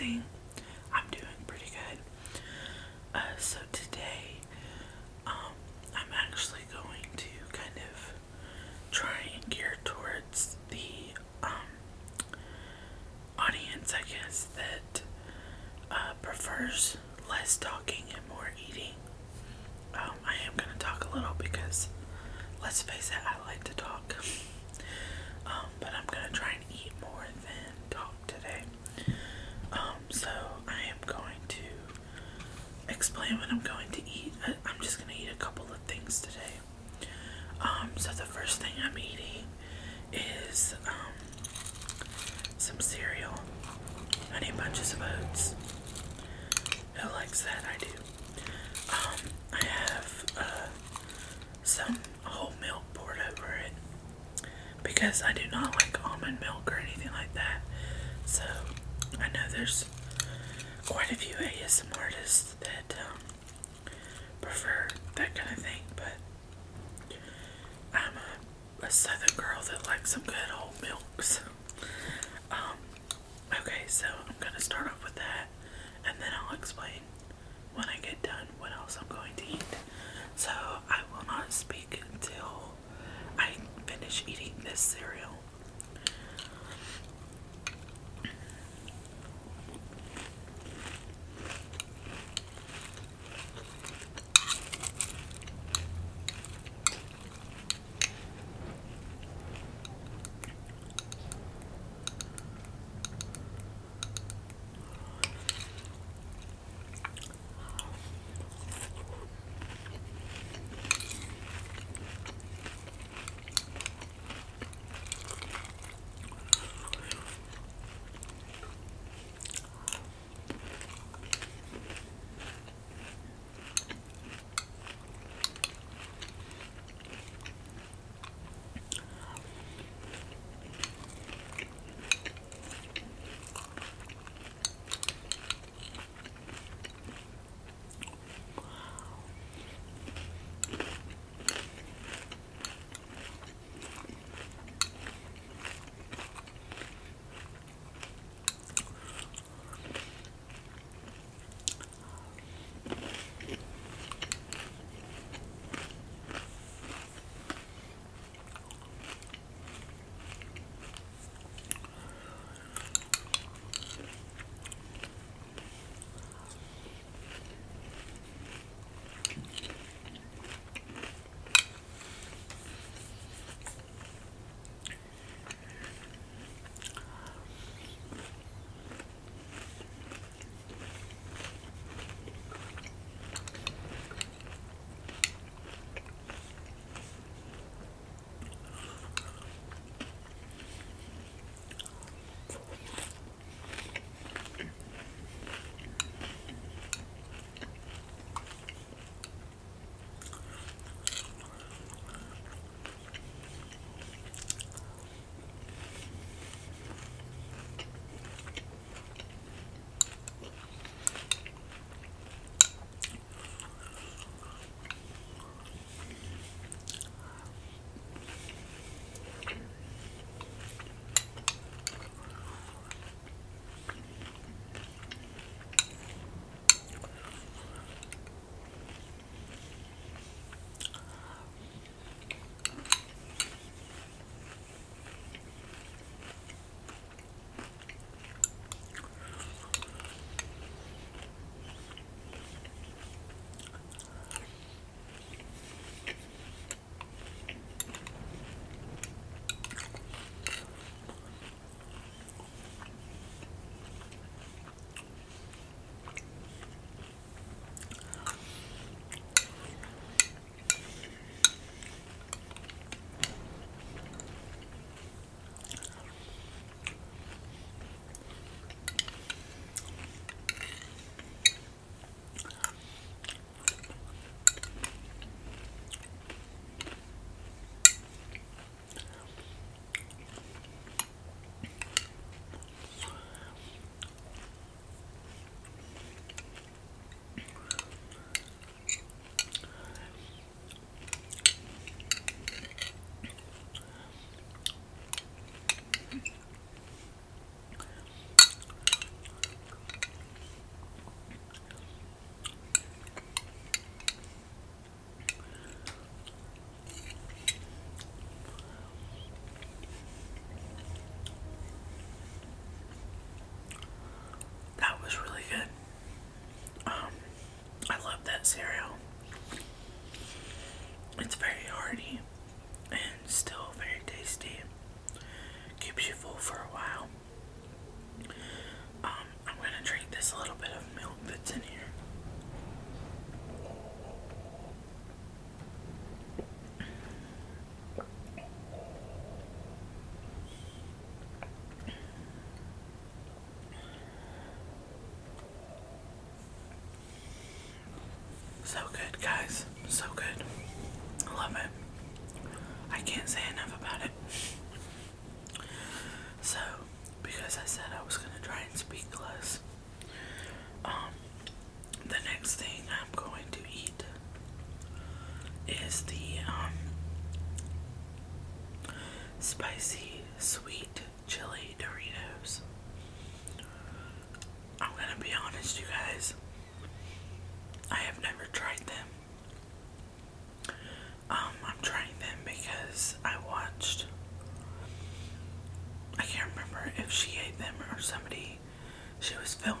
amazing. when I'm going some good old milks. Um, okay, so keeps you full for a while. Um, I'm going to drink this little bit of milk that's in here. So good, guys. So good. I love it. I can't say is the um, spicy sweet chili Doritos. I'm gonna be honest, you guys. I have never tried them. Um, I'm trying them because I watched. I can't remember if she ate them or somebody. She was filming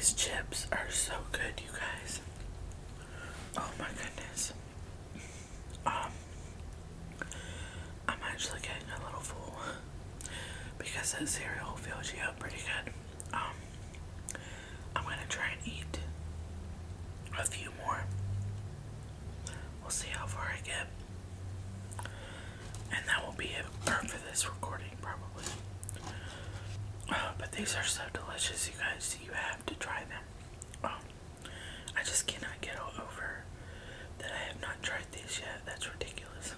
These chips are so good, you guys. Oh my goodness. Um, I'm actually getting a little full because that cereal fills you up pretty good. Um, I'm gonna try and eat a few more. We'll see how far I get. And that will be it for this recording, probably. But these are so delicious, you guys. You have to try them. Oh, I just cannot get over that I have not tried these yet. That's ridiculous.